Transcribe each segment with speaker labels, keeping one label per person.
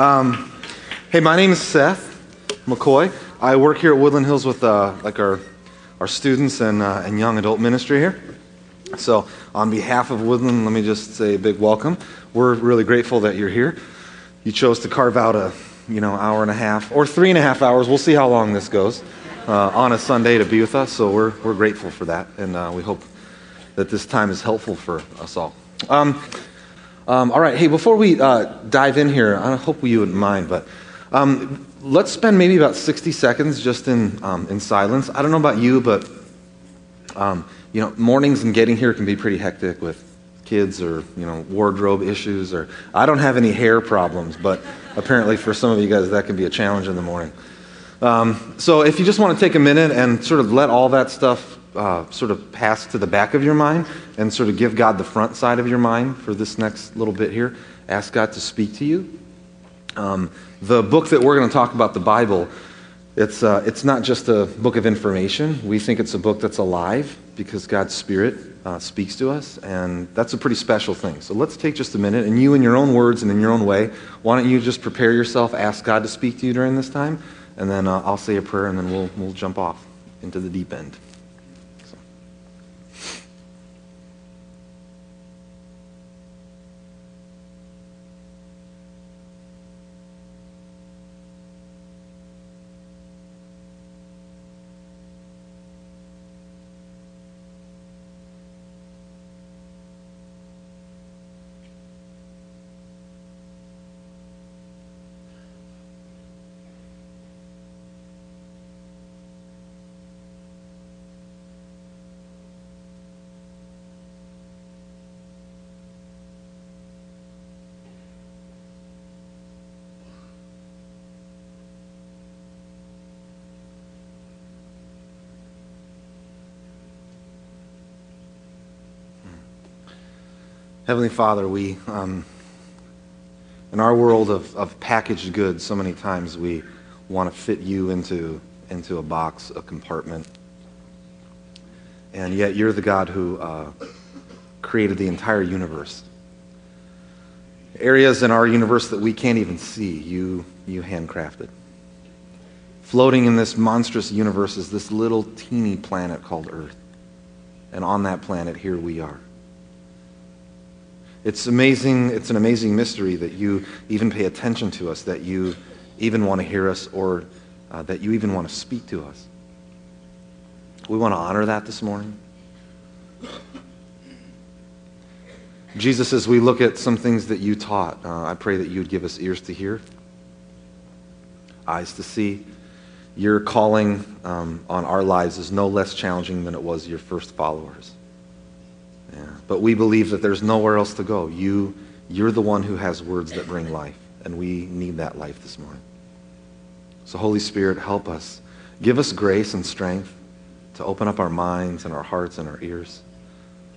Speaker 1: Um, hey, my name is Seth McCoy. I work here at Woodland Hills with uh, like our, our students and, uh, and young adult ministry here. So, on behalf of Woodland, let me just say a big welcome. We're really grateful that you're here. You chose to carve out a you know hour and a half or three and a half hours. We'll see how long this goes uh, on a Sunday to be with us. So we're we're grateful for that, and uh, we hope that this time is helpful for us all. Um, um, all right, hey, before we uh, dive in here, I hope you wouldn't mind, but um, let's spend maybe about 60 seconds just in, um, in silence. I don't know about you, but um, you know, mornings and getting here can be pretty hectic with kids or you know wardrobe issues or I don't have any hair problems, but apparently for some of you guys that can be a challenge in the morning. Um, so if you just want to take a minute and sort of let all that stuff uh, sort of pass to the back of your mind and sort of give God the front side of your mind for this next little bit here. Ask God to speak to you. Um, the book that we're going to talk about, the Bible, it's, uh, it's not just a book of information. We think it's a book that's alive because God's Spirit uh, speaks to us, and that's a pretty special thing. So let's take just a minute, and you, in your own words and in your own way, why don't you just prepare yourself, ask God to speak to you during this time, and then uh, I'll say a prayer, and then we'll, we'll jump off into the deep end. Heavenly Father, we, um, in our world of, of packaged goods, so many times we want to fit you into, into a box, a compartment. And yet you're the God who uh, created the entire universe. Areas in our universe that we can't even see, you, you handcrafted. Floating in this monstrous universe is this little teeny planet called Earth. And on that planet, here we are. It's amazing, it's an amazing mystery that you even pay attention to us, that you even want to hear us, or uh, that you even want to speak to us. We want to honor that this morning. Jesus, as we look at some things that you taught, uh, I pray that you would give us ears to hear, eyes to see. Your calling um, on our lives is no less challenging than it was your first followers. Yeah. But we believe that there's nowhere else to go. You, you're the one who has words that bring life, and we need that life this morning. So, Holy Spirit, help us. Give us grace and strength to open up our minds and our hearts and our ears.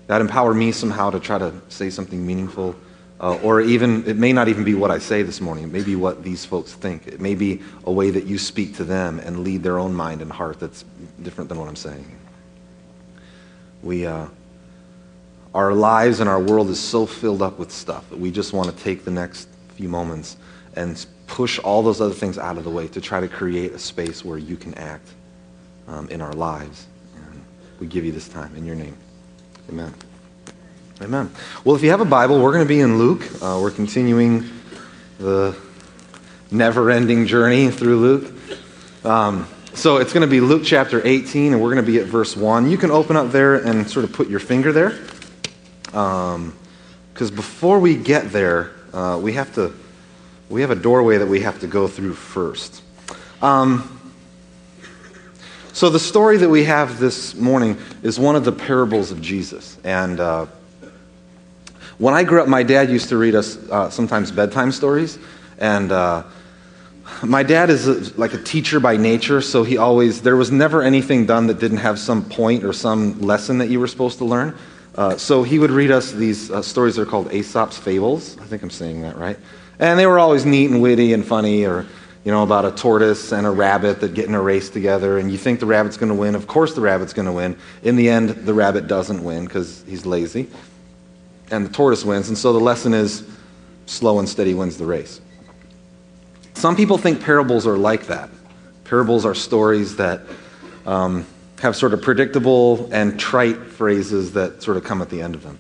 Speaker 1: That empower me somehow to try to say something meaningful. Uh, or even, it may not even be what I say this morning. It may be what these folks think. It may be a way that you speak to them and lead their own mind and heart that's different than what I'm saying. We, uh, our lives and our world is so filled up with stuff that we just want to take the next few moments and push all those other things out of the way to try to create a space where you can act um, in our lives. And we give you this time in your name. Amen. Amen. Well, if you have a Bible, we're going to be in Luke. Uh, we're continuing the never ending journey through Luke. Um, so it's going to be Luke chapter 18, and we're going to be at verse 1. You can open up there and sort of put your finger there. Because um, before we get there, uh, we have to, we have a doorway that we have to go through first. Um, so the story that we have this morning is one of the parables of Jesus. And uh, when I grew up, my dad used to read us uh, sometimes bedtime stories. And uh, my dad is a, like a teacher by nature, so he always, there was never anything done that didn't have some point or some lesson that you were supposed to learn. Uh, so he would read us these uh, stories that are called Aesop's Fables. I think I'm saying that right. And they were always neat and witty and funny, or, you know, about a tortoise and a rabbit that get in a race together, and you think the rabbit's going to win. Of course, the rabbit's going to win. In the end, the rabbit doesn't win because he's lazy, and the tortoise wins. And so the lesson is slow and steady wins the race. Some people think parables are like that. Parables are stories that um, have sort of predictable and trite phrases that sort of come at the end of them,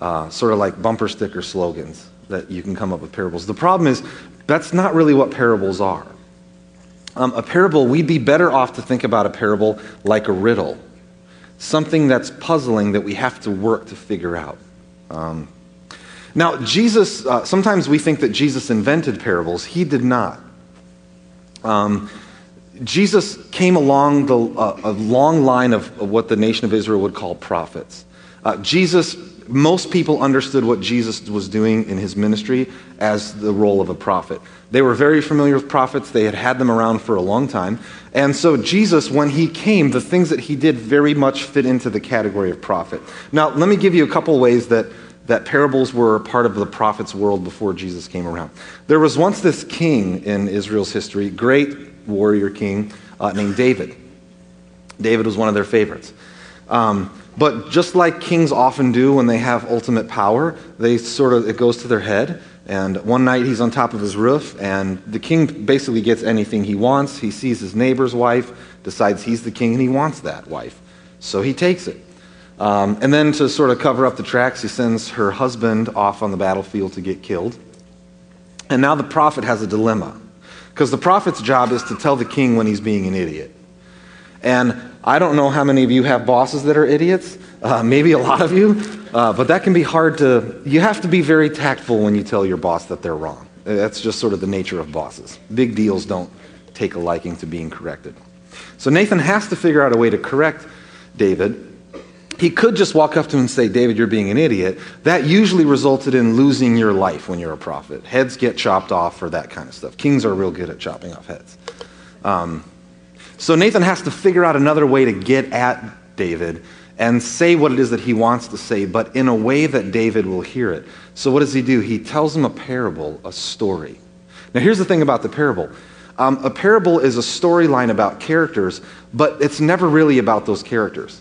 Speaker 1: uh, sort of like bumper sticker slogans that you can come up with parables. The problem is, that's not really what parables are. Um, a parable, we'd be better off to think about a parable like a riddle, something that's puzzling that we have to work to figure out. Um, now, Jesus, uh, sometimes we think that Jesus invented parables. He did not. Um, Jesus came along the, uh, a long line of, of, what the nation of Israel would call prophets. Uh, Jesus, most people understood what Jesus was doing in his ministry as the role of a prophet. They were very familiar with prophets, they had had them around for a long time. And so, Jesus, when he came, the things that he did very much fit into the category of prophet. Now, let me give you a couple ways that that parables were part of the prophet's world before Jesus came around. There was once this king in Israel's history, great warrior king uh, named David. David was one of their favorites. Um, but just like kings often do when they have ultimate power, they sort of it goes to their head. And one night he's on top of his roof, and the king basically gets anything he wants. He sees his neighbor's wife, decides he's the king, and he wants that wife. So he takes it. Um, and then to sort of cover up the tracks, he sends her husband off on the battlefield to get killed. And now the prophet has a dilemma. Because the prophet's job is to tell the king when he's being an idiot. And I don't know how many of you have bosses that are idiots. Uh, maybe a lot of you. Uh, but that can be hard to. You have to be very tactful when you tell your boss that they're wrong. That's just sort of the nature of bosses. Big deals don't take a liking to being corrected. So Nathan has to figure out a way to correct David he could just walk up to him and say, David, you're being an idiot. That usually resulted in losing your life when you're a prophet. Heads get chopped off for that kind of stuff. Kings are real good at chopping off heads. Um, so Nathan has to figure out another way to get at David and say what it is that he wants to say, but in a way that David will hear it. So what does he do? He tells him a parable, a story. Now, here's the thing about the parable. Um, a parable is a storyline about characters, but it's never really about those characters.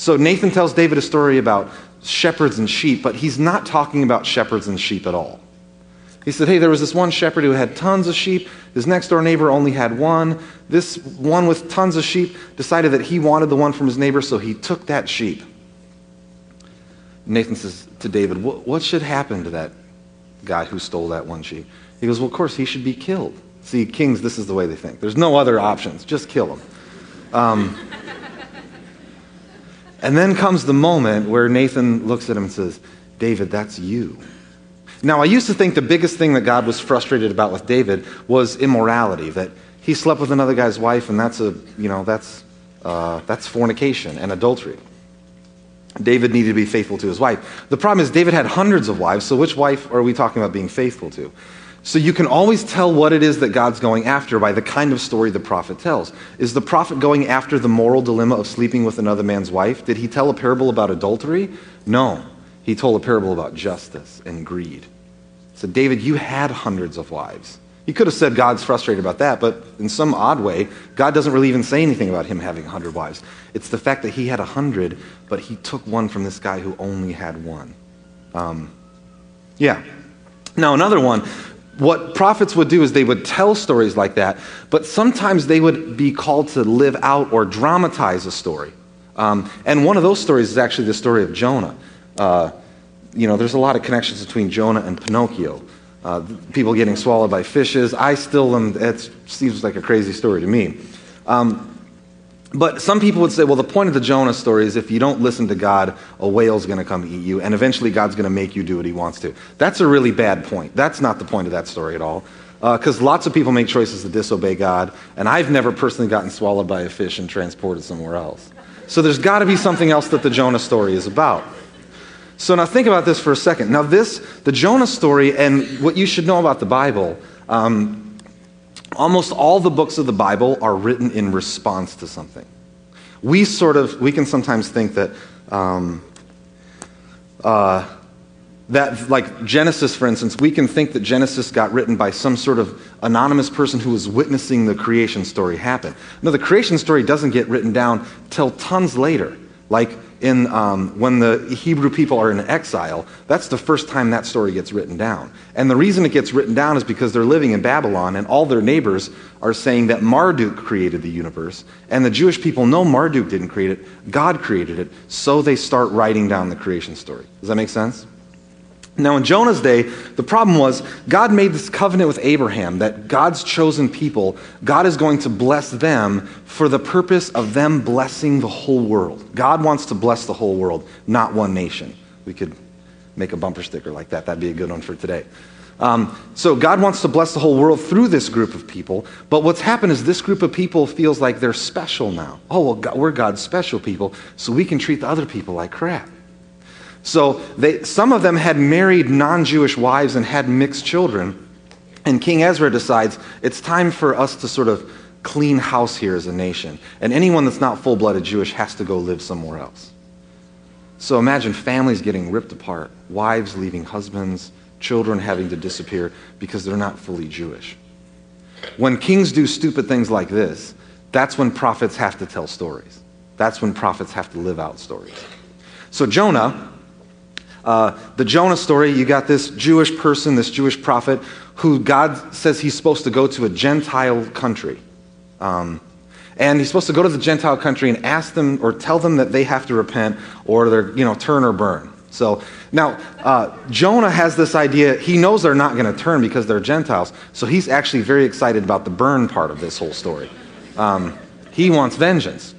Speaker 1: So Nathan tells David a story about shepherds and sheep, but he's not talking about shepherds and sheep at all. He said, Hey, there was this one shepherd who had tons of sheep. His next door neighbor only had one. This one with tons of sheep decided that he wanted the one from his neighbor, so he took that sheep. Nathan says to David, What should happen to that guy who stole that one sheep? He goes, Well, of course, he should be killed. See, kings, this is the way they think. There's no other options. Just kill him. Um, and then comes the moment where Nathan looks at him and says, David, that's you. Now, I used to think the biggest thing that God was frustrated about with David was immorality, that he slept with another guy's wife, and that's a, you know, that's, uh, that's fornication and adultery. David needed to be faithful to his wife. The problem is, David had hundreds of wives, so which wife are we talking about being faithful to? So you can always tell what it is that God's going after by the kind of story the prophet tells. Is the prophet going after the moral dilemma of sleeping with another man's wife? Did he tell a parable about adultery? No. He told a parable about justice and greed. So, David, you had hundreds of wives. He could have said God's frustrated about that, but in some odd way, God doesn't really even say anything about him having 100 wives. It's the fact that he had 100, but he took one from this guy who only had one. Um, yeah. Now, another one what prophets would do is they would tell stories like that, but sometimes they would be called to live out or dramatize a story. Um, and one of those stories is actually the story of Jonah. Uh, you know, there's a lot of connections between Jonah and Pinocchio. Uh, people getting swallowed by fishes. I still am, it seems like a crazy story to me. Um, but some people would say, well, the point of the Jonah story is if you don't listen to God, a whale's going to come eat you, and eventually God's going to make you do what he wants to. That's a really bad point. That's not the point of that story at all. Because uh, lots of people make choices to disobey God, and I've never personally gotten swallowed by a fish and transported somewhere else. So there's got to be something else that the Jonah story is about. So now think about this for a second. Now, this, the Jonah story, and what you should know about the Bible, um, almost all the books of the Bible are written in response to something. We sort of, we can sometimes think that, um, uh, that, like Genesis, for instance, we can think that Genesis got written by some sort of anonymous person who was witnessing the creation story happen. No, the creation story doesn't get written down till tons later. Like in, um, when the Hebrew people are in exile, that's the first time that story gets written down. And the reason it gets written down is because they're living in Babylon and all their neighbors are saying that Marduk created the universe. And the Jewish people know Marduk didn't create it, God created it. So they start writing down the creation story. Does that make sense? Now, in Jonah's day, the problem was God made this covenant with Abraham that God's chosen people, God is going to bless them for the purpose of them blessing the whole world. God wants to bless the whole world, not one nation. We could make a bumper sticker like that. That'd be a good one for today. Um, so, God wants to bless the whole world through this group of people. But what's happened is this group of people feels like they're special now. Oh, well, God, we're God's special people, so we can treat the other people like crap. So they, some of them had married non Jewish wives and had mixed children. And King Ezra decides it's time for us to sort of clean house here as a nation. And anyone that's not full blooded Jewish has to go live somewhere else. So imagine families getting ripped apart, wives leaving husbands, children having to disappear because they're not fully Jewish. When kings do stupid things like this, that's when prophets have to tell stories. That's when prophets have to live out stories. So Jonah uh, the Jonah story, you got this Jewish person, this Jewish prophet, who God says he's supposed to go to a Gentile country. Um, and he's supposed to go to the Gentile country and ask them or tell them that they have to repent or they're, you know, turn or burn. So now, uh, Jonah has this idea. He knows they're not going to turn because they're Gentiles. So he's actually very excited about the burn part of this whole story. Um, he wants vengeance,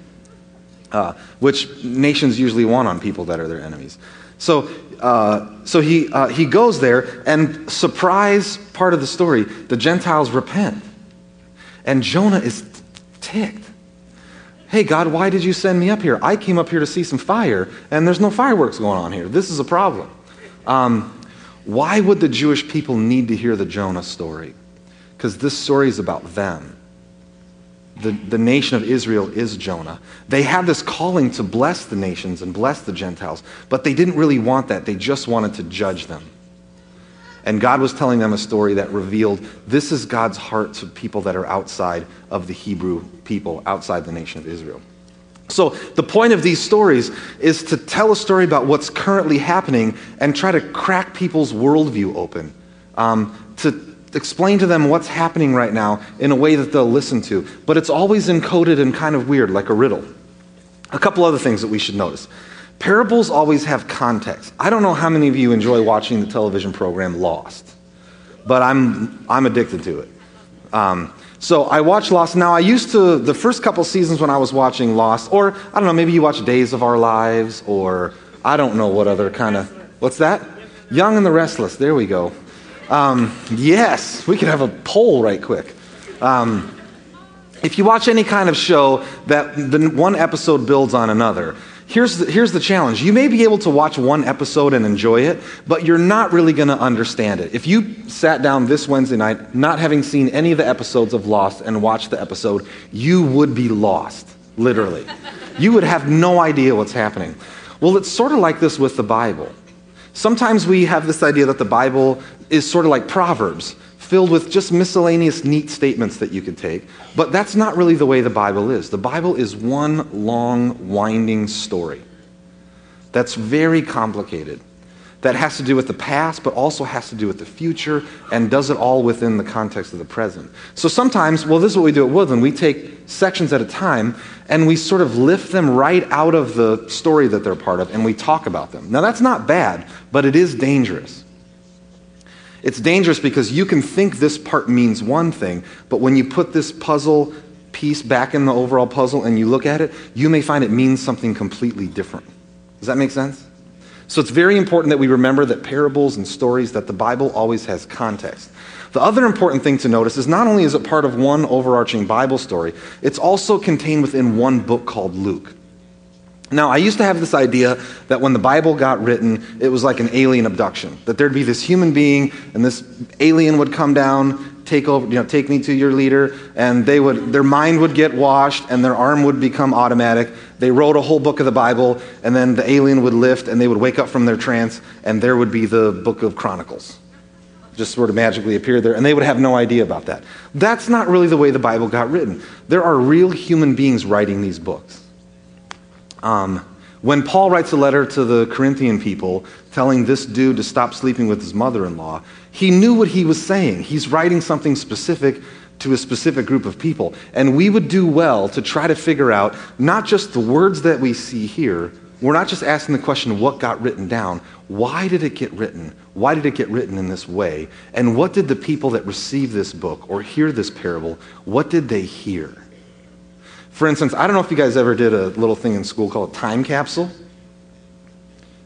Speaker 1: uh, which nations usually want on people that are their enemies. So uh, so he, uh, he goes there, and surprise part of the story the Gentiles repent. And Jonah is ticked. Hey, God, why did you send me up here? I came up here to see some fire, and there's no fireworks going on here. This is a problem. Um, why would the Jewish people need to hear the Jonah story? Because this story is about them the, the nation of Israel is Jonah. They had this calling to bless the nations and bless the Gentiles, but they didn't really want that. They just wanted to judge them. And God was telling them a story that revealed this is God's heart to people that are outside of the Hebrew people, outside the nation of Israel. So, the point of these stories is to tell a story about what's currently happening and try to crack people's worldview open, um, to explain to them what's happening right now in a way that they'll listen to. But it's always encoded and kind of weird, like a riddle. A couple other things that we should notice. Parables always have context. I don't know how many of you enjoy watching the television program Lost, but I'm, I'm addicted to it. Um, so I watch Lost. Now, I used to, the first couple seasons when I was watching Lost, or I don't know, maybe you watch Days of Our Lives, or I don't know what other kind of, what's that? Young and the Restless. There we go. Um, yes, we could have a poll right quick. Um, if you watch any kind of show that the one episode builds on another, here's the, here's the challenge. You may be able to watch one episode and enjoy it, but you're not really going to understand it. If you sat down this Wednesday night, not having seen any of the episodes of Lost, and watched the episode, you would be lost, literally. you would have no idea what's happening. Well, it's sort of like this with the Bible. Sometimes we have this idea that the Bible is sort of like Proverbs, filled with just miscellaneous neat statements that you could take. But that's not really the way the Bible is. The Bible is one long, winding story that's very complicated, that has to do with the past, but also has to do with the future, and does it all within the context of the present. So sometimes, well, this is what we do at Woodland. We take sections at a time, and we sort of lift them right out of the story that they're part of, and we talk about them. Now, that's not bad, but it is dangerous. It's dangerous because you can think this part means one thing, but when you put this puzzle piece back in the overall puzzle and you look at it, you may find it means something completely different. Does that make sense? So it's very important that we remember that parables and stories that the Bible always has context. The other important thing to notice is not only is it part of one overarching Bible story, it's also contained within one book called Luke. Now, I used to have this idea that when the Bible got written, it was like an alien abduction. That there'd be this human being, and this alien would come down, take over, you know, take me to your leader, and they would, their mind would get washed, and their arm would become automatic. They wrote a whole book of the Bible, and then the alien would lift, and they would wake up from their trance, and there would be the book of Chronicles. Just sort of magically appear there, and they would have no idea about that. That's not really the way the Bible got written. There are real human beings writing these books. Um, When Paul writes a letter to the Corinthian people telling this dude to stop sleeping with his mother in law, he knew what he was saying. He's writing something specific to a specific group of people. And we would do well to try to figure out not just the words that we see here, we're not just asking the question, what got written down? Why did it get written? Why did it get written in this way? And what did the people that receive this book or hear this parable, what did they hear? For instance, I don't know if you guys ever did a little thing in school called a time capsule.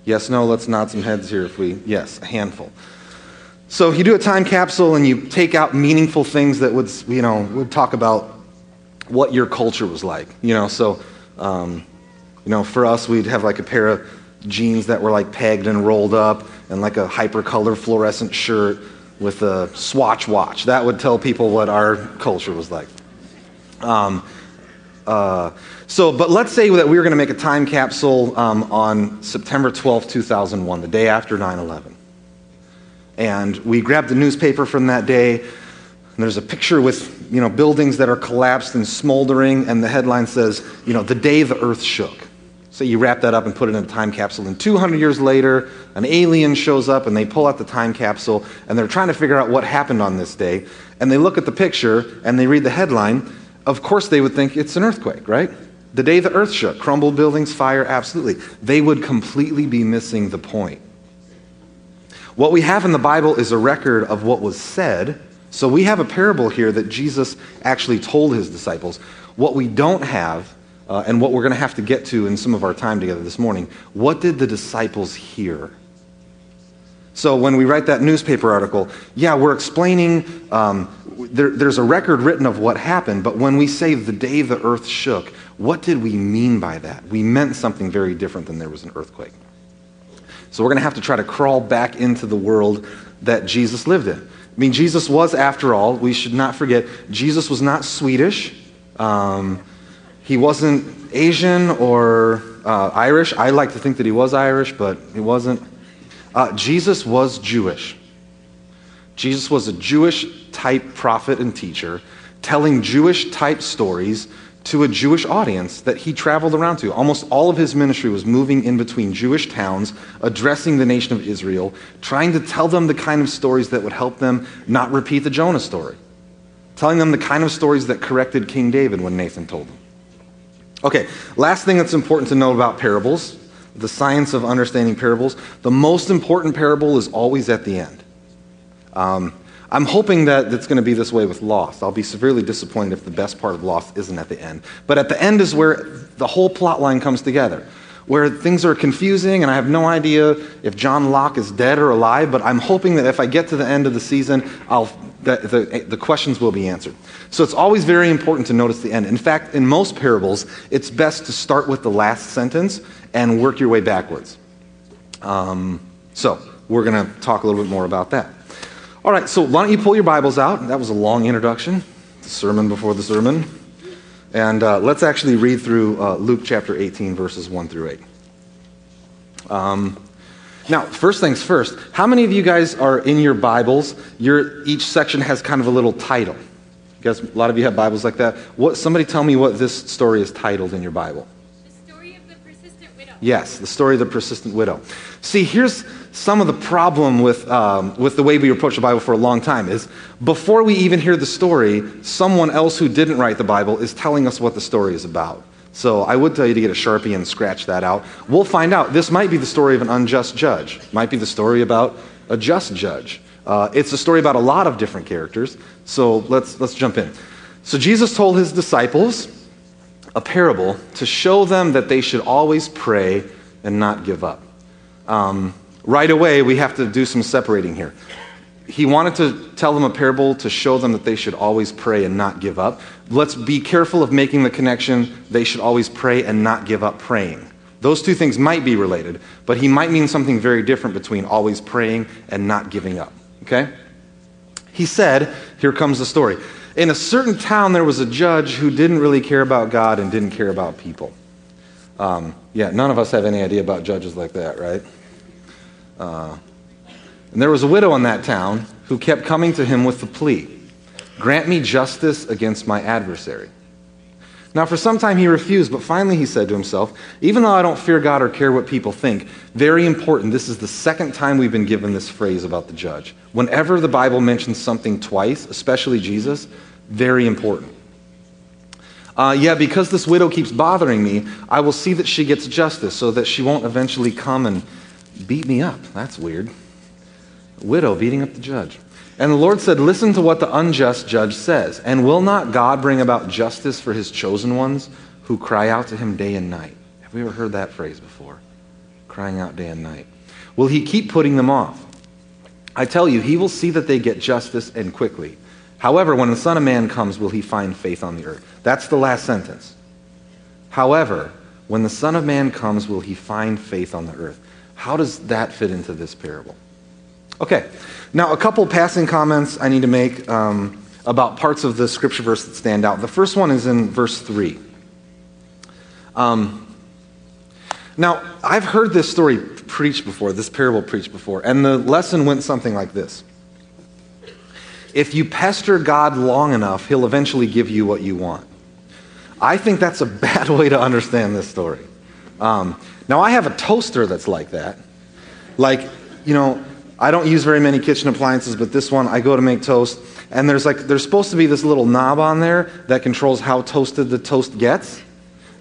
Speaker 1: Yes, no, let's nod some heads here if we, yes, a handful. So you do a time capsule and you take out meaningful things that would, you know, would talk about what your culture was like. You know, so, um, you know, for us, we'd have like a pair of jeans that were like pegged and rolled up and like a hypercolor fluorescent shirt with a swatch watch. That would tell people what our culture was like. Um, uh, so, but let's say that we were going to make a time capsule um, on September 12, 2001, the day after 9 11. And we grabbed the newspaper from that day, and there's a picture with, you know, buildings that are collapsed and smoldering, and the headline says, you know, the day the earth shook. So you wrap that up and put it in a time capsule, and 200 years later, an alien shows up, and they pull out the time capsule, and they're trying to figure out what happened on this day, and they look at the picture, and they read the headline. Of course, they would think it's an earthquake, right? The day the earth shook, crumbled buildings, fire, absolutely. They would completely be missing the point. What we have in the Bible is a record of what was said. So we have a parable here that Jesus actually told his disciples. What we don't have, uh, and what we're going to have to get to in some of our time together this morning, what did the disciples hear? So when we write that newspaper article, yeah, we're explaining, um, there, there's a record written of what happened, but when we say the day the earth shook, what did we mean by that? We meant something very different than there was an earthquake. So we're going to have to try to crawl back into the world that Jesus lived in. I mean, Jesus was, after all, we should not forget, Jesus was not Swedish. Um, he wasn't Asian or uh, Irish. I like to think that he was Irish, but he wasn't. Uh, Jesus was Jewish. Jesus was a Jewish type prophet and teacher telling Jewish type stories to a Jewish audience that he traveled around to. Almost all of his ministry was moving in between Jewish towns, addressing the nation of Israel, trying to tell them the kind of stories that would help them not repeat the Jonah story, telling them the kind of stories that corrected King David when Nathan told them. Okay, last thing that's important to know about parables the science of understanding parables. The most important parable is always at the end. Um, I'm hoping that it's going to be this way with Lost. I'll be severely disappointed if the best part of Lost isn't at the end. But at the end is where the whole plot line comes together, where things are confusing and I have no idea if John Locke is dead or alive, but I'm hoping that if I get to the end of the season, I'll, the, the, the questions will be answered. So it's always very important to notice the end. In fact, in most parables, it's best to start with the last sentence and work your way backwards. Um, so we're going to talk a little bit more about that. All right, so why don't you pull your Bibles out? That was a long introduction, the sermon before the sermon. And uh, let's actually read through uh, Luke chapter 18, verses 1 through 8. Um, now, first things first, how many of you guys are in your Bibles? Your, each section has kind of a little title. You guys, a lot of you have Bibles like that. What, somebody tell me what this story is titled in your Bible.
Speaker 2: The story of the persistent widow.
Speaker 1: Yes, the story of the persistent widow. See, here's some of the problem with, um, with the way we approach the Bible for a long time is before we even hear the story, someone else who didn't write the Bible is telling us what the story is about. So I would tell you to get a Sharpie and scratch that out. We'll find out. This might be the story of an unjust judge, might be the story about a just judge. Uh, it's a story about a lot of different characters. So let's, let's jump in. So Jesus told his disciples a parable to show them that they should always pray and not give up. Um, right away, we have to do some separating here. He wanted to tell them a parable to show them that they should always pray and not give up. Let's be careful of making the connection they should always pray and not give up praying. Those two things might be related, but he might mean something very different between always praying and not giving up. Okay? He said, here comes the story. In a certain town, there was a judge who didn't really care about God and didn't care about people. Um, yeah, none of us have any idea about judges like that, right? Uh, and there was a widow in that town who kept coming to him with the plea Grant me justice against my adversary. Now, for some time he refused, but finally he said to himself, Even though I don't fear God or care what people think, very important, this is the second time we've been given this phrase about the judge. Whenever the Bible mentions something twice, especially Jesus, very important. Uh, yeah, because this widow keeps bothering me, I will see that she gets justice so that she won't eventually come and beat me up. That's weird. Widow beating up the judge. And the Lord said, Listen to what the unjust judge says. And will not God bring about justice for his chosen ones who cry out to him day and night? Have we ever heard that phrase before? Crying out day and night. Will he keep putting them off? I tell you, he will see that they get justice and quickly. However, when the Son of Man comes, will he find faith on the earth? That's the last sentence. However, when the Son of Man comes, will he find faith on the earth? How does that fit into this parable? Okay, now a couple passing comments I need to make um, about parts of the scripture verse that stand out. The first one is in verse 3. Um, now, I've heard this story preached before, this parable preached before, and the lesson went something like this. If you pester God long enough, he'll eventually give you what you want. I think that's a bad way to understand this story. Um, now, I have a toaster that's like that. Like, you know, I don't use very many kitchen appliances, but this one I go to make toast, and there's like there's supposed to be this little knob on there that controls how toasted the toast gets.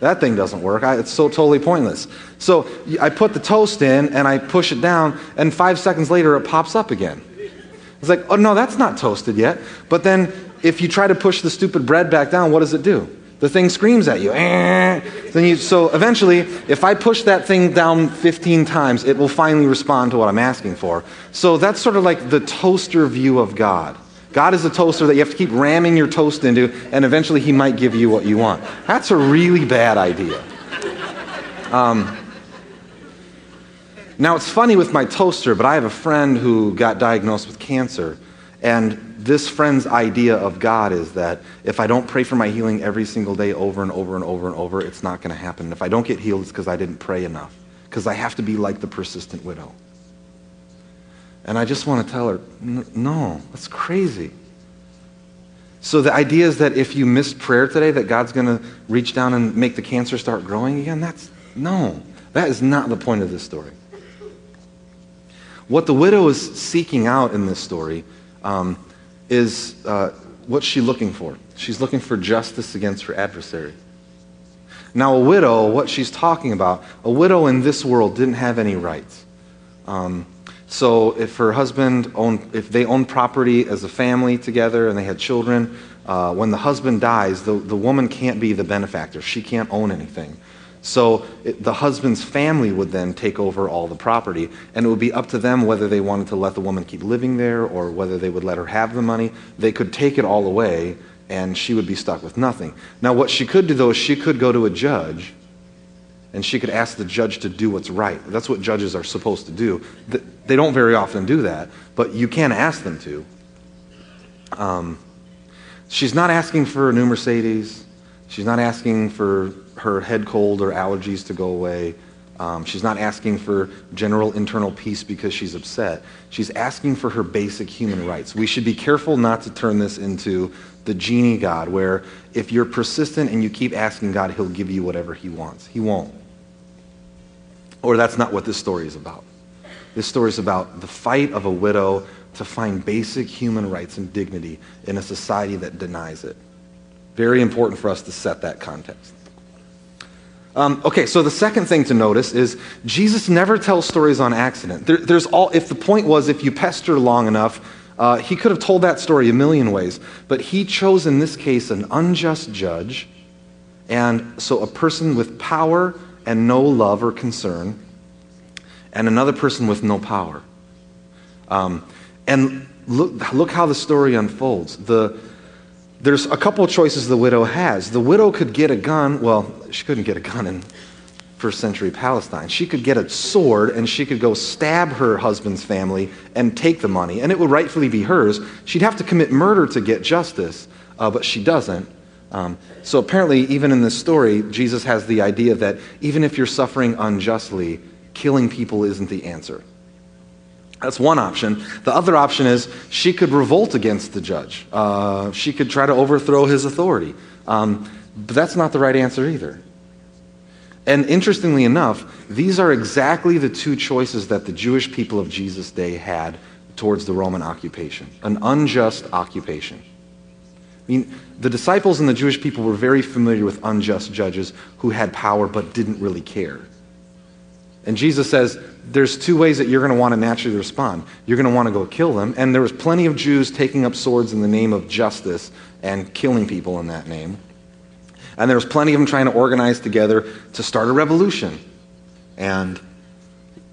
Speaker 1: That thing doesn't work. I, it's so totally pointless. So I put the toast in and I push it down, and five seconds later it pops up again. It's like, oh no, that's not toasted yet. But then if you try to push the stupid bread back down, what does it do? The thing screams at you. Eh. Then you. So eventually, if I push that thing down 15 times, it will finally respond to what I'm asking for. So that's sort of like the toaster view of God. God is a toaster that you have to keep ramming your toast into, and eventually He might give you what you want. That's a really bad idea. Um, now, it's funny with my toaster, but I have a friend who got diagnosed with cancer, and this friend's idea of God is that if I don't pray for my healing every single day over and over and over and over, it's not going to happen. And if I don't get healed, it's because I didn't pray enough, because I have to be like the persistent widow. And I just want to tell her, no, that's crazy. So the idea is that if you missed prayer today, that God's going to reach down and make the cancer start growing again? That's no. That is not the point of this story. What the widow is seeking out in this story um, is uh, what's she looking for? She's looking for justice against her adversary. Now, a widow, what she's talking about, a widow in this world didn't have any rights. Um, so if her husband owned, if they owned property as a family together and they had children, uh, when the husband dies, the, the woman can't be the benefactor. She can't own anything. So it, the husband's family would then take over all the property, and it would be up to them whether they wanted to let the woman keep living there or whether they would let her have the money. They could take it all away, and she would be stuck with nothing. Now, what she could do, though, is she could go to a judge, and she could ask the judge to do what's right. That's what judges are supposed to do. They don't very often do that, but you can ask them to. Um, she's not asking for a new Mercedes. She's not asking for her head cold or allergies to go away. Um, she's not asking for general internal peace because she's upset. She's asking for her basic human rights. We should be careful not to turn this into the genie God, where if you're persistent and you keep asking God, He'll give you whatever He wants. He won't. Or that's not what this story is about. This story is about the fight of a widow to find basic human rights and dignity in a society that denies it. Very important for us to set that context. Um, okay, so the second thing to notice is Jesus never tells stories on accident. There, there's all, if the point was if you pester long enough, uh, he could have told that story a million ways, but he chose in this case an unjust judge, and so a person with power and no love or concern, and another person with no power. Um, and look, look how the story unfolds. The, there's a couple of choices the widow has. The widow could get a gun. Well, she couldn't get a gun in first century Palestine. She could get a sword and she could go stab her husband's family and take the money, and it would rightfully be hers. She'd have to commit murder to get justice, uh, but she doesn't. Um, so apparently, even in this story, Jesus has the idea that even if you're suffering unjustly, killing people isn't the answer. That's one option. The other option is she could revolt against the judge. Uh, she could try to overthrow his authority. Um, But that's not the right answer either. And interestingly enough, these are exactly the two choices that the Jewish people of Jesus' day had towards the Roman occupation an unjust occupation. I mean, the disciples and the Jewish people were very familiar with unjust judges who had power but didn't really care. And Jesus says, there's two ways that you're going to want to naturally respond. You're going to want to go kill them. And there was plenty of Jews taking up swords in the name of justice and killing people in that name. And there was plenty of them trying to organize together to start a revolution. And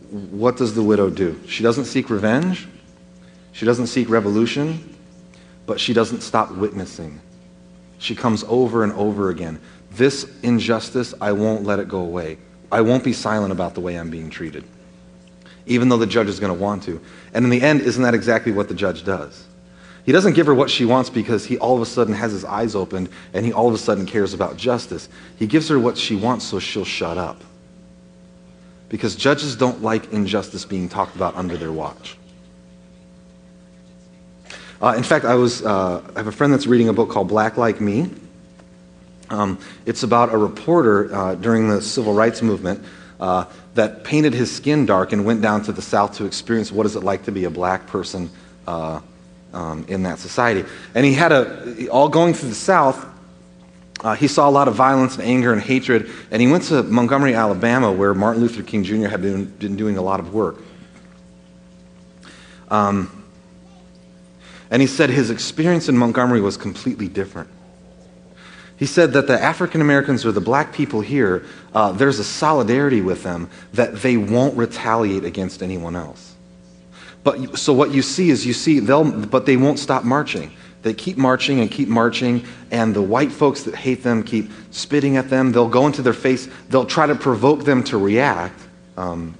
Speaker 1: what does the widow do? She doesn't seek revenge. She doesn't seek revolution, but she doesn't stop witnessing. She comes over and over again. This injustice, I won't let it go away. I won't be silent about the way I'm being treated, even though the judge is going to want to. And in the end, isn't that exactly what the judge does? He doesn't give her what she wants because he all of a sudden has his eyes opened and he all of a sudden cares about justice. He gives her what she wants so she'll shut up. Because judges don't like injustice being talked about under their watch. Uh, in fact, I, was, uh, I have a friend that's reading a book called Black Like Me. Um, it's about a reporter uh, during the civil rights movement uh, that painted his skin dark and went down to the South to experience what is it like to be a black person uh, um, in that society. And he had a, all going through the South, uh, he saw a lot of violence and anger and hatred, and he went to Montgomery, Alabama, where Martin Luther King Jr. had been, been doing a lot of work. Um, and he said his experience in Montgomery was completely different. He said that the African Americans or the black people here, uh, there's a solidarity with them that they won't retaliate against anyone else. But so what you see is you see they'll, but they won't stop marching. They keep marching and keep marching, and the white folks that hate them keep spitting at them. They'll go into their face. They'll try to provoke them to react. Um,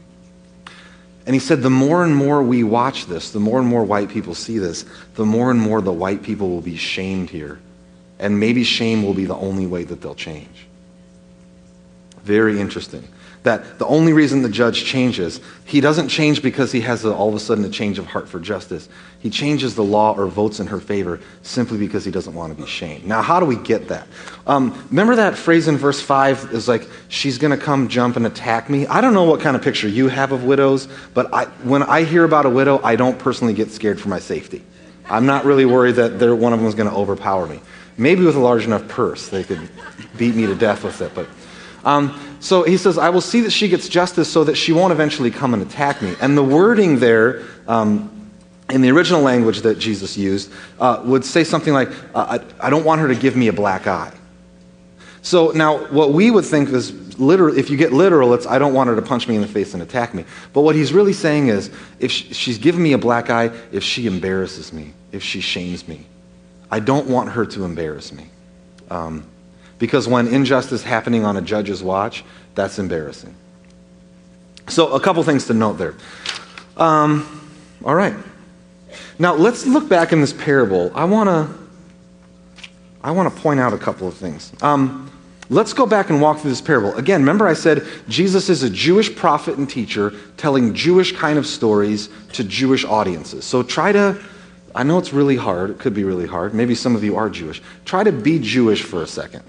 Speaker 1: and he said, the more and more we watch this, the more and more white people see this, the more and more the white people will be shamed here. And maybe shame will be the only way that they'll change. Very interesting. That the only reason the judge changes, he doesn't change because he has a, all of a sudden a change of heart for justice. He changes the law or votes in her favor simply because he doesn't want to be shamed. Now, how do we get that? Um, remember that phrase in verse 5 is like, she's going to come jump and attack me? I don't know what kind of picture you have of widows, but I, when I hear about a widow, I don't personally get scared for my safety. I'm not really worried that one of them is going to overpower me. Maybe with a large enough purse, they could beat me to death with it, but. Um, so he says, I will see that she gets justice so that she won't eventually come and attack me. And the wording there, um, in the original language that Jesus used, uh, would say something like, I, I, don't want her to give me a black eye. So now, what we would think is literal, if you get literal, it's, I don't want her to punch me in the face and attack me. But what he's really saying is, if she, she's giving me a black eye, if she embarrasses me, if she shames me, I don't want her to embarrass me. Um, because when injustice happening on a judge's watch, that's embarrassing. So, a couple things to note there. Um, all right. Now, let's look back in this parable. I want to I want to point out a couple of things. Um, let's go back and walk through this parable. Again, remember I said Jesus is a Jewish prophet and teacher telling Jewish kind of stories to Jewish audiences. So try to, I know it's really hard. It could be really hard. Maybe some of you are Jewish. Try to be Jewish for a second.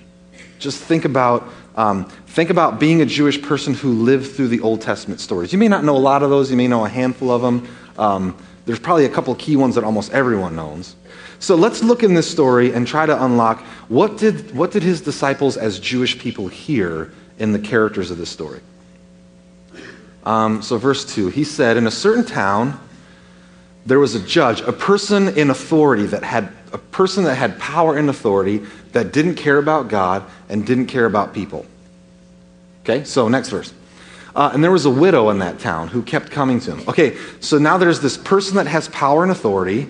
Speaker 1: Just think about, um, think about being a Jewish person who lived through the Old Testament stories. You may not know a lot of those, you may know a handful of them. Um, there's probably a couple key ones that almost everyone knows. So let's look in this story and try to unlock what did, what did his disciples as Jewish people hear in the characters of this story. Um, so, verse 2, he said, In a certain town, there was a judge, a person in authority that had a person that had power and authority that didn't care about God and didn't care about people. Okay, so next verse. Uh, and there was a widow in that town who kept coming to him. Okay, so now there's this person that has power and authority.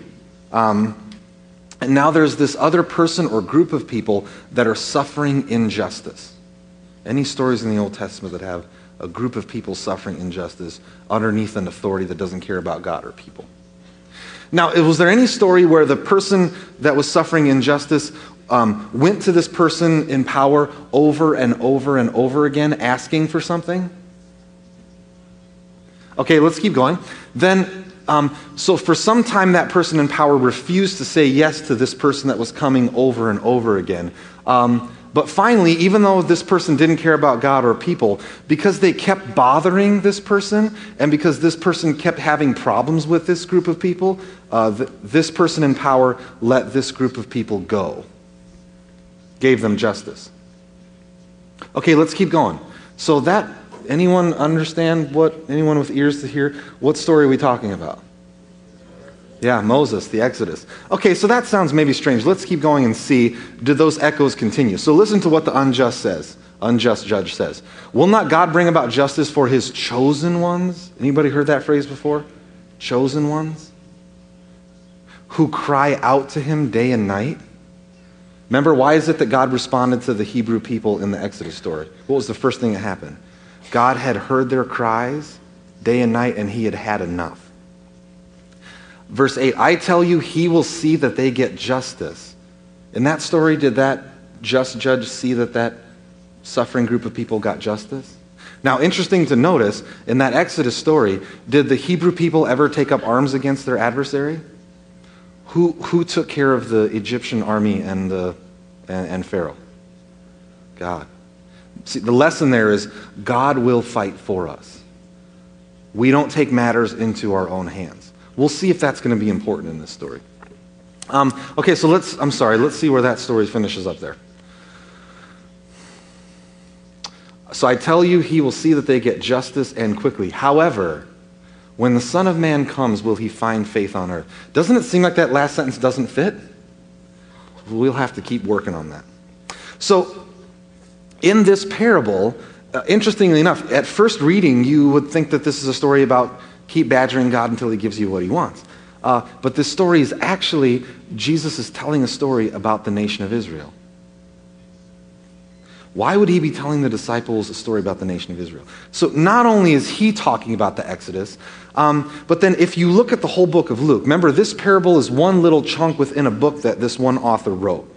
Speaker 1: Um, and now there's this other person or group of people that are suffering injustice. Any stories in the Old Testament that have a group of people suffering injustice underneath an authority that doesn't care about God or people? Now, was there any story where the person that was suffering injustice um, went to this person in power over and over and over again asking for something? Okay, let's keep going. Then Um, so for some time, that person in power refused to say yes to this person that was coming over and over again. Um, but finally, even though this person didn't care about God or people, because they kept bothering this person and because this person kept having problems with this group of people, uh, th- this person in power let this group of people go, gave them justice. Okay, let's keep going. So that anyone understand what anyone with ears to hear what story are we talking about? Yeah, Moses, the Exodus. Okay, so that sounds maybe strange. Let's keep going and see do those echoes continue. So listen to what the unjust says. Unjust judge says, "Will not God bring about justice for his chosen ones?" Anybody heard that phrase before? Chosen ones? Who cry out to him day and night? Remember, why is it that God responded to the Hebrew people in the Exodus story? What was the first thing that happened? God had heard their cries day and night, and he had had enough. Verse 8 I tell you, he will see that they get justice. In that story, did that just judge see that that suffering group of people got justice? Now, interesting to notice, in that Exodus story, did the Hebrew people ever take up arms against their adversary? Who, who took care of the Egyptian army and, the, and, and Pharaoh? God. See, the lesson there is God will fight for us. We don't take matters into our own hands. We'll see if that's going to be important in this story. Um, okay, so let's, I'm sorry, let's see where that story finishes up there. So I tell you, he will see that they get justice and quickly. However, when the Son of Man comes, will he find faith on earth? Doesn't it seem like that last sentence doesn't fit? We'll have to keep working on that. So, in this parable, uh, interestingly enough, at first reading, you would think that this is a story about keep badgering God until he gives you what he wants. Uh, but this story is actually, Jesus is telling a story about the nation of Israel. Why would he be telling the disciples a story about the nation of Israel? So, not only is he talking about the Exodus, um, but then if you look at the whole book of Luke, remember, this parable is one little chunk within a book that this one author wrote.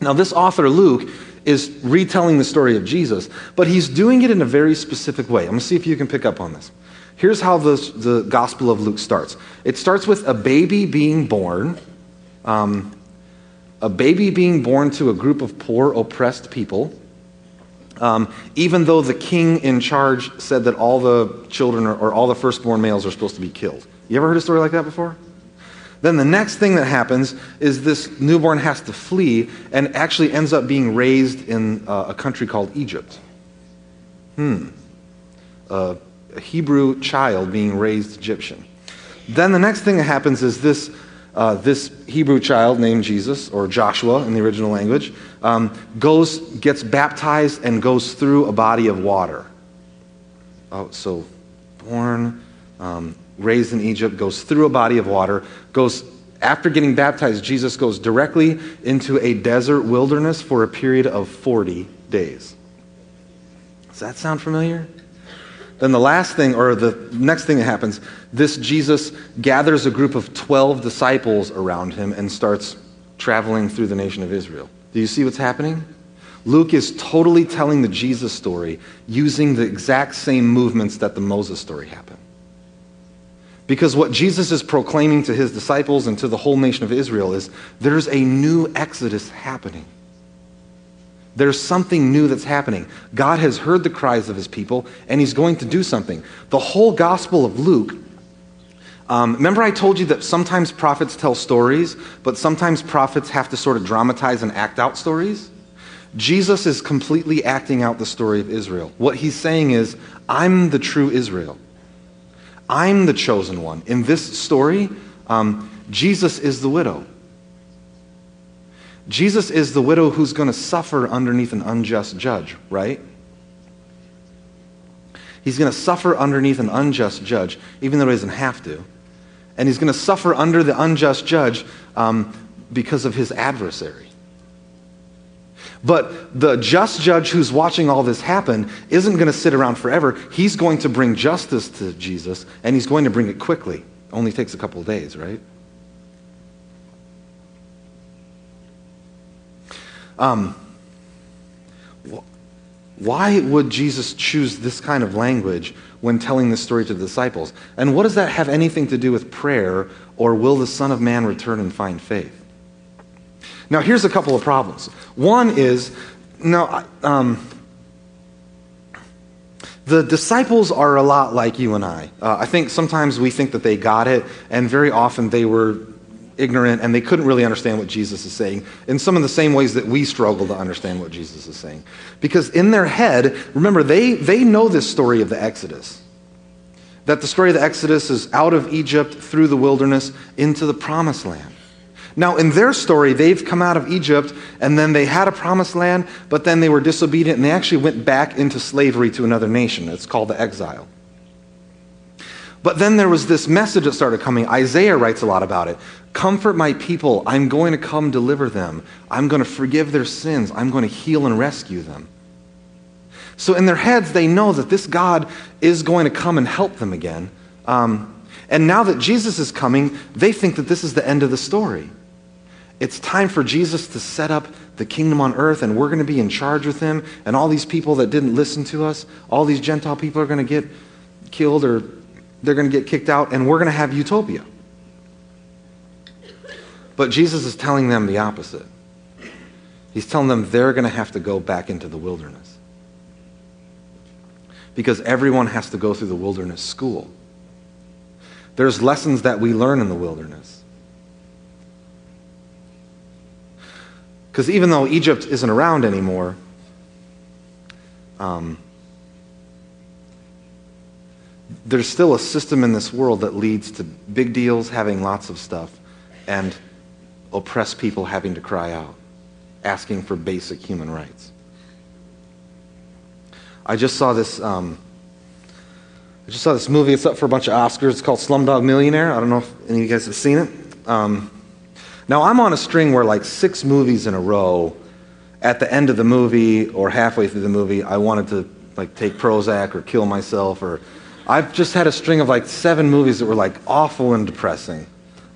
Speaker 1: Now, this author, Luke, is retelling the story of Jesus, but he's doing it in a very specific way. I'm going to see if you can pick up on this. Here's how the, the Gospel of Luke starts it starts with a baby being born. Um, a baby being born to a group of poor, oppressed people, um, even though the king in charge said that all the children are, or all the firstborn males are supposed to be killed. You ever heard a story like that before? Then the next thing that happens is this newborn has to flee and actually ends up being raised in uh, a country called Egypt. Hmm. Uh, Hebrew child being raised Egyptian. Then the next thing that happens is this uh, this Hebrew child named Jesus, or Joshua in the original language, um, goes, gets baptized and goes through a body of water. Oh, so born, um, raised in Egypt, goes through a body of water, goes after getting baptized, Jesus goes directly into a desert wilderness for a period of 40 days. Does that sound familiar? Then the last thing, or the next thing that happens, this Jesus gathers a group of 12 disciples around him and starts traveling through the nation of Israel. Do you see what's happening? Luke is totally telling the Jesus story using the exact same movements that the Moses story happened. Because what Jesus is proclaiming to his disciples and to the whole nation of Israel is there's a new exodus happening. There's something new that's happening. God has heard the cries of his people, and he's going to do something. The whole Gospel of Luke. Um, remember, I told you that sometimes prophets tell stories, but sometimes prophets have to sort of dramatize and act out stories? Jesus is completely acting out the story of Israel. What he's saying is, I'm the true Israel. I'm the chosen one. In this story, um, Jesus is the widow. Jesus is the widow who's going to suffer underneath an unjust judge, right? He's going to suffer underneath an unjust judge, even though he doesn't have to. And he's going to suffer under the unjust judge um, because of his adversary. But the just judge who's watching all this happen isn't going to sit around forever. He's going to bring justice to Jesus, and he's going to bring it quickly. Only takes a couple of days, right? Um, why would Jesus choose this kind of language when telling this story to the disciples? And what does that have anything to do with prayer or will the Son of Man return and find faith? Now, here's a couple of problems. One is, now, um, the disciples are a lot like you and I. Uh, I think sometimes we think that they got it, and very often they were ignorant and they couldn't really understand what Jesus is saying in some of the same ways that we struggle to understand what Jesus is saying. Because in their head, remember, they, they know this story of the Exodus. That the story of the Exodus is out of Egypt through the wilderness into the promised land. Now, in their story, they've come out of Egypt and then they had a promised land, but then they were disobedient and they actually went back into slavery to another nation. It's called the exile. But then there was this message that started coming. Isaiah writes a lot about it. Comfort my people. I'm going to come deliver them. I'm going to forgive their sins. I'm going to heal and rescue them. So in their heads, they know that this God is going to come and help them again. Um, and now that Jesus is coming, they think that this is the end of the story. It's time for Jesus to set up the kingdom on earth, and we're going to be in charge with him. And all these people that didn't listen to us, all these Gentile people are going to get killed or they're going to get kicked out, and we're going to have utopia. But Jesus is telling them the opposite. He's telling them they're going to have to go back into the wilderness. Because everyone has to go through the wilderness school. There's lessons that we learn in the wilderness. Because even though Egypt isn't around anymore, um, there's still a system in this world that leads to big deals having lots of stuff and oppressed people having to cry out, asking for basic human rights. I just saw this. Um, I just saw this movie. It's up for a bunch of Oscars. It's called Slumdog Millionaire. I don't know if any of you guys have seen it. Um, now I'm on a string where like six movies in a row. At the end of the movie or halfway through the movie, I wanted to like take Prozac or kill myself or I've just had a string of like seven movies that were like awful and depressing.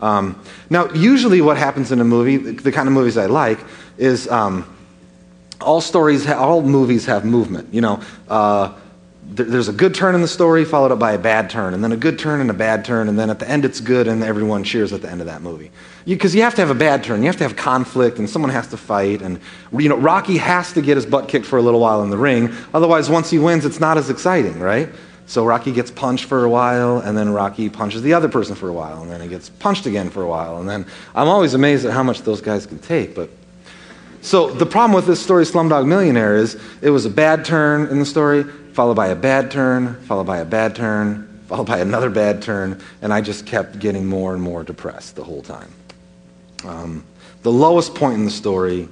Speaker 1: Um, now, usually what happens in a movie, the kind of movies I like, is um, all stories, all movies have movement. You know, uh, th- there's a good turn in the story followed up by a bad turn, and then a good turn and a bad turn, and then at the end it's good, and everyone cheers at the end of that movie. Because you, you have to have a bad turn, you have to have conflict, and someone has to fight, and you know, Rocky has to get his butt kicked for a little while in the ring. Otherwise, once he wins, it's not as exciting, right? So Rocky gets punched for a while, and then Rocky punches the other person for a while, and then he gets punched again for a while, and then I'm always amazed at how much those guys can take. But so the problem with this story, Slumdog Millionaire, is it was a bad turn in the story, followed by a bad turn, followed by a bad turn, followed by another bad turn, and I just kept getting more and more depressed the whole time. Um, the lowest point in the story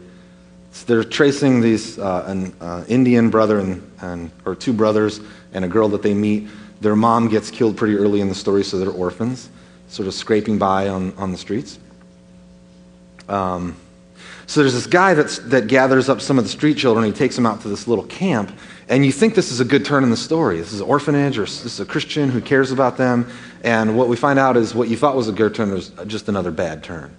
Speaker 1: they're tracing these uh, an uh, Indian brother and, and, or two brothers and a girl that they meet. Their mom gets killed pretty early in the story, so they're orphans, sort of scraping by on, on the streets. Um, so there's this guy that's, that gathers up some of the street children. He takes them out to this little camp, and you think this is a good turn in the story. This is an orphanage, or this is a Christian who cares about them. And what we find out is what you thought was a good turn was just another bad turn.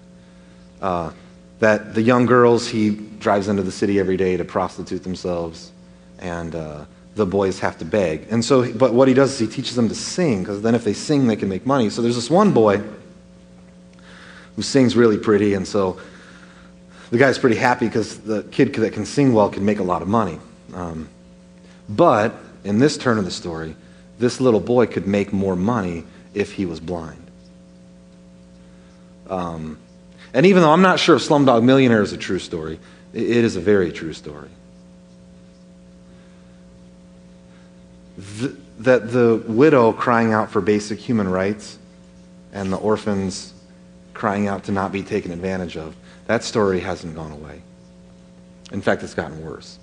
Speaker 1: Uh, that the young girls he drives into the city every day to prostitute themselves, and uh, the boys have to beg. And so, but what he does is he teaches them to sing, because then if they sing, they can make money. So there's this one boy who sings really pretty, and so the guy's pretty happy because the kid that can sing well can make a lot of money. Um, but in this turn of the story, this little boy could make more money if he was blind. Um, and even though I'm not sure if Slumdog Millionaire is a true story, it is a very true story. The, that the widow crying out for basic human rights and the orphans crying out to not be taken advantage of, that story hasn't gone away. In fact, it's gotten worse.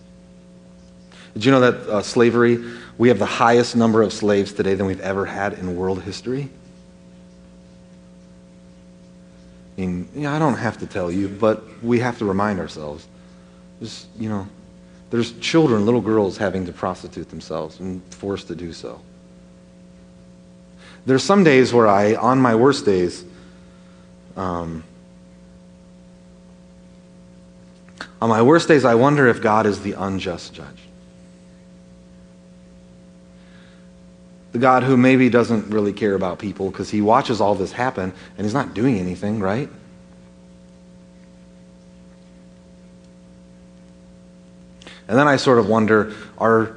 Speaker 1: Did you know that uh, slavery, we have the highest number of slaves today than we've ever had in world history? I mean, yeah, I don't have to tell you, but we have to remind ourselves. Just, you know, there's children, little girls, having to prostitute themselves and forced to do so. There's some days where I, on my worst days, um, on my worst days, I wonder if God is the unjust judge. The God who maybe doesn't really care about people because he watches all this happen and he's not doing anything, right? And then I sort of wonder are,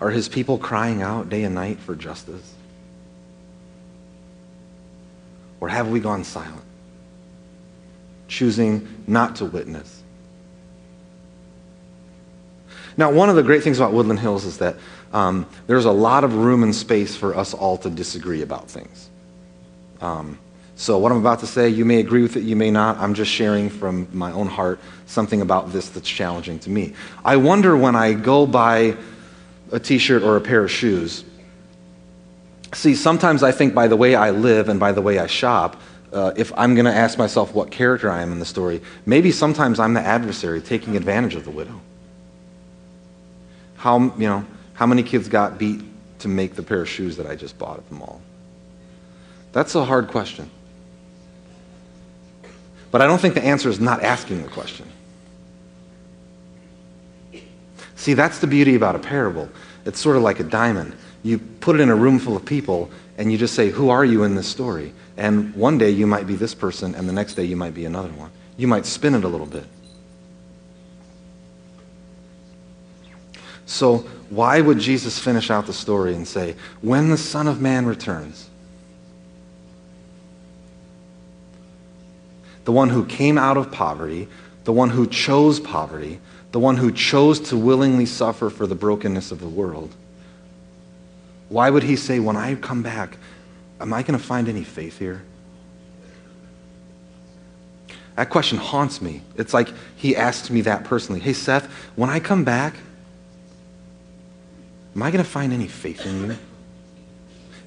Speaker 1: are his people crying out day and night for justice? Or have we gone silent, choosing not to witness? Now, one of the great things about Woodland Hills is that um, there's a lot of room and space for us all to disagree about things. Um, so, what I'm about to say, you may agree with it, you may not. I'm just sharing from my own heart something about this that's challenging to me. I wonder when I go buy a t shirt or a pair of shoes. See, sometimes I think by the way I live and by the way I shop, uh, if I'm going to ask myself what character I am in the story, maybe sometimes I'm the adversary taking advantage of the widow. How, you know, how many kids got beat to make the pair of shoes that I just bought at the mall? That's a hard question. But I don't think the answer is not asking the question. See, that's the beauty about a parable. It's sort of like a diamond. You put it in a room full of people, and you just say, Who are you in this story? And one day you might be this person, and the next day you might be another one. You might spin it a little bit. So, why would Jesus finish out the story and say, When the Son of Man returns? The one who came out of poverty, the one who chose poverty, the one who chose to willingly suffer for the brokenness of the world. Why would he say, When I come back, am I going to find any faith here? That question haunts me. It's like he asks me that personally. Hey, Seth, when I come back, am I going to find any faith in you?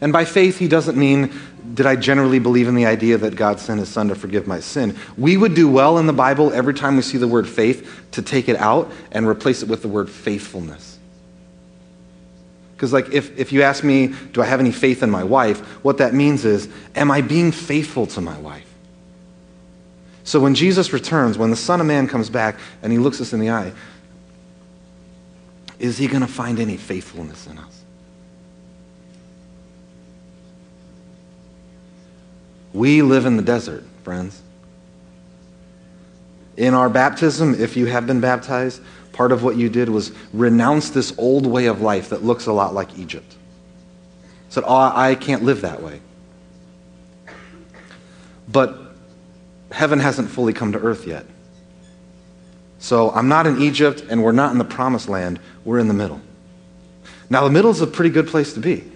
Speaker 1: And by faith, he doesn't mean, did I generally believe in the idea that God sent his son to forgive my sin? We would do well in the Bible every time we see the word faith to take it out and replace it with the word faithfulness. Because, like, if, if you ask me, do I have any faith in my wife, what that means is, am I being faithful to my wife? So when Jesus returns, when the Son of Man comes back and he looks us in the eye, is he going to find any faithfulness in us? We live in the desert, friends. In our baptism, if you have been baptized, part of what you did was renounce this old way of life that looks a lot like Egypt. Said, oh, I can't live that way. But heaven hasn't fully come to earth yet. So I'm not in Egypt and we're not in the promised land. We're in the middle. Now, the middle is a pretty good place to be.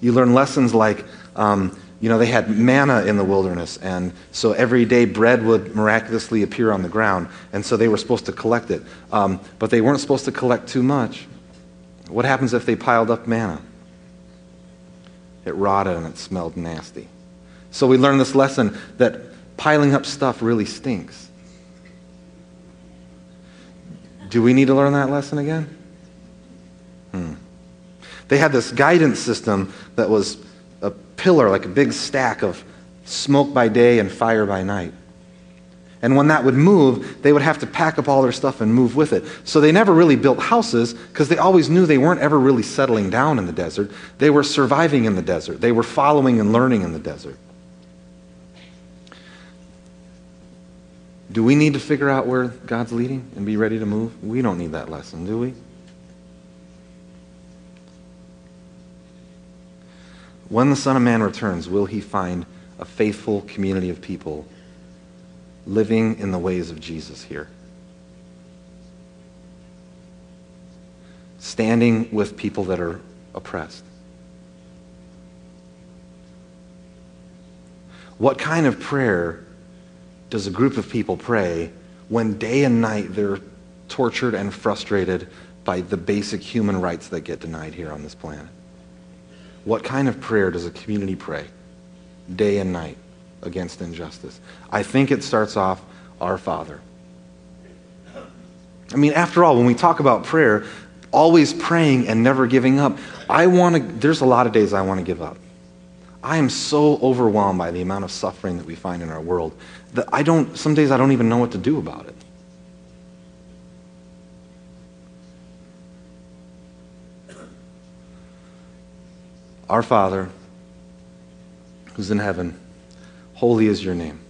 Speaker 1: You learn lessons like, um, you know, they had manna in the wilderness, and so every day bread would miraculously appear on the ground, and so they were supposed to collect it. Um, but they weren't supposed to collect too much. What happens if they piled up manna? It rotted and it smelled nasty. So we learn this lesson that piling up stuff really stinks. Do we need to learn that lesson again? They had this guidance system that was a pillar, like a big stack of smoke by day and fire by night. And when that would move, they would have to pack up all their stuff and move with it. So they never really built houses because they always knew they weren't ever really settling down in the desert. They were surviving in the desert, they were following and learning in the desert. Do we need to figure out where God's leading and be ready to move? We don't need that lesson, do we? When the Son of Man returns, will he find a faithful community of people living in the ways of Jesus here? Standing with people that are oppressed. What kind of prayer does a group of people pray when day and night they're tortured and frustrated by the basic human rights that get denied here on this planet? What kind of prayer does a community pray day and night against injustice? I think it starts off, Our Father. I mean, after all, when we talk about prayer, always praying and never giving up, I want to, there's a lot of days I want to give up. I am so overwhelmed by the amount of suffering that we find in our world that I don't, some days I don't even know what to do about it. Our Father, who's in heaven, holy is your name.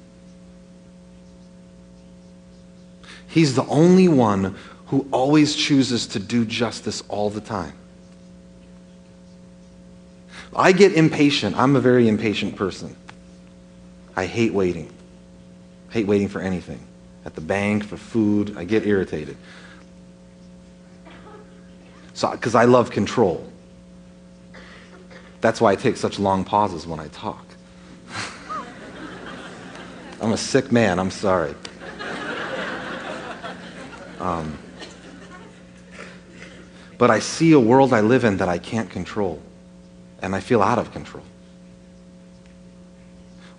Speaker 1: He's the only one who always chooses to do justice all the time. I get impatient. I'm a very impatient person. I hate waiting. hate waiting for anything. At the bank, for food, I get irritated. So, because I love control. That's why I take such long pauses when I talk. I'm a sick man, I'm sorry. Um, but I see a world I live in that I can't control, and I feel out of control.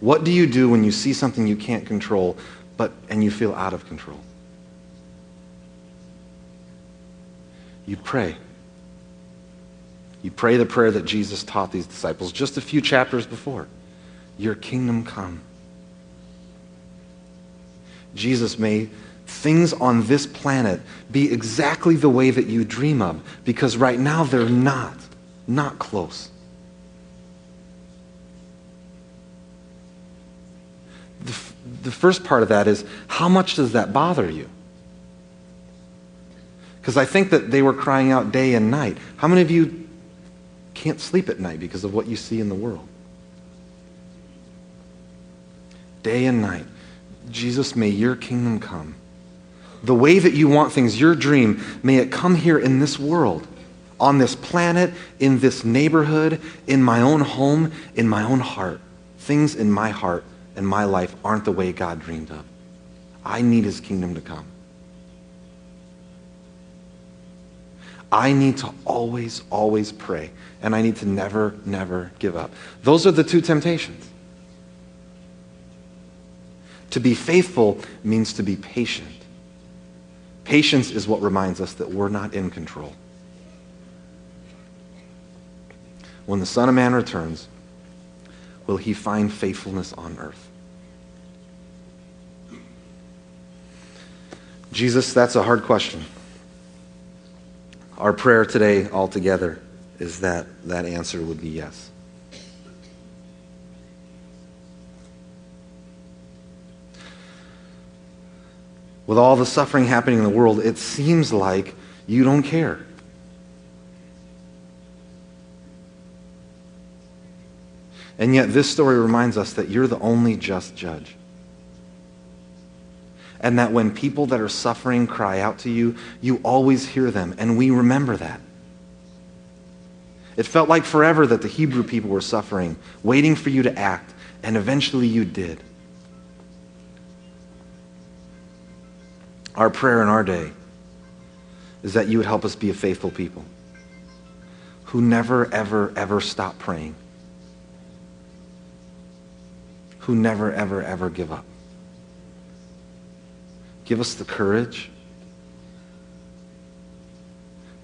Speaker 1: What do you do when you see something you can't control, but and you feel out of control? You pray. You pray the prayer that Jesus taught these disciples just a few chapters before. Your kingdom come. Jesus, may things on this planet be exactly the way that you dream of, because right now they're not, not close. The, the first part of that is how much does that bother you? Because I think that they were crying out day and night. How many of you can't sleep at night because of what you see in the world? Day and night. Jesus, may your kingdom come. The way that you want things, your dream, may it come here in this world, on this planet, in this neighborhood, in my own home, in my own heart. Things in my heart and my life aren't the way God dreamed of. I need his kingdom to come. I need to always, always pray, and I need to never, never give up. Those are the two temptations. To be faithful means to be patient. Patience is what reminds us that we're not in control. When the Son of Man returns, will he find faithfulness on earth? Jesus, that's a hard question. Our prayer today altogether is that that answer would be yes. With all the suffering happening in the world, it seems like you don't care. And yet, this story reminds us that you're the only just judge. And that when people that are suffering cry out to you, you always hear them. And we remember that. It felt like forever that the Hebrew people were suffering, waiting for you to act. And eventually you did. Our prayer in our day is that you would help us be a faithful people who never, ever, ever stop praying, who never, ever, ever give up. Give us the courage,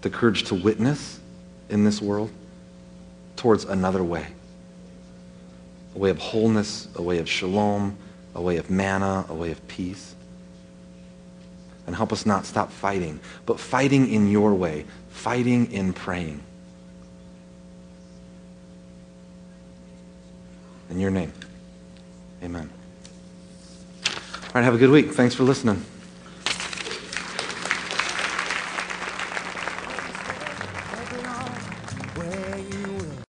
Speaker 1: the courage to witness in this world towards another way a way of wholeness, a way of shalom, a way of manna, a way of peace. And help us not stop fighting, but fighting in your way, fighting in praying. In your name, amen. All right, have a good week. Thanks for listening.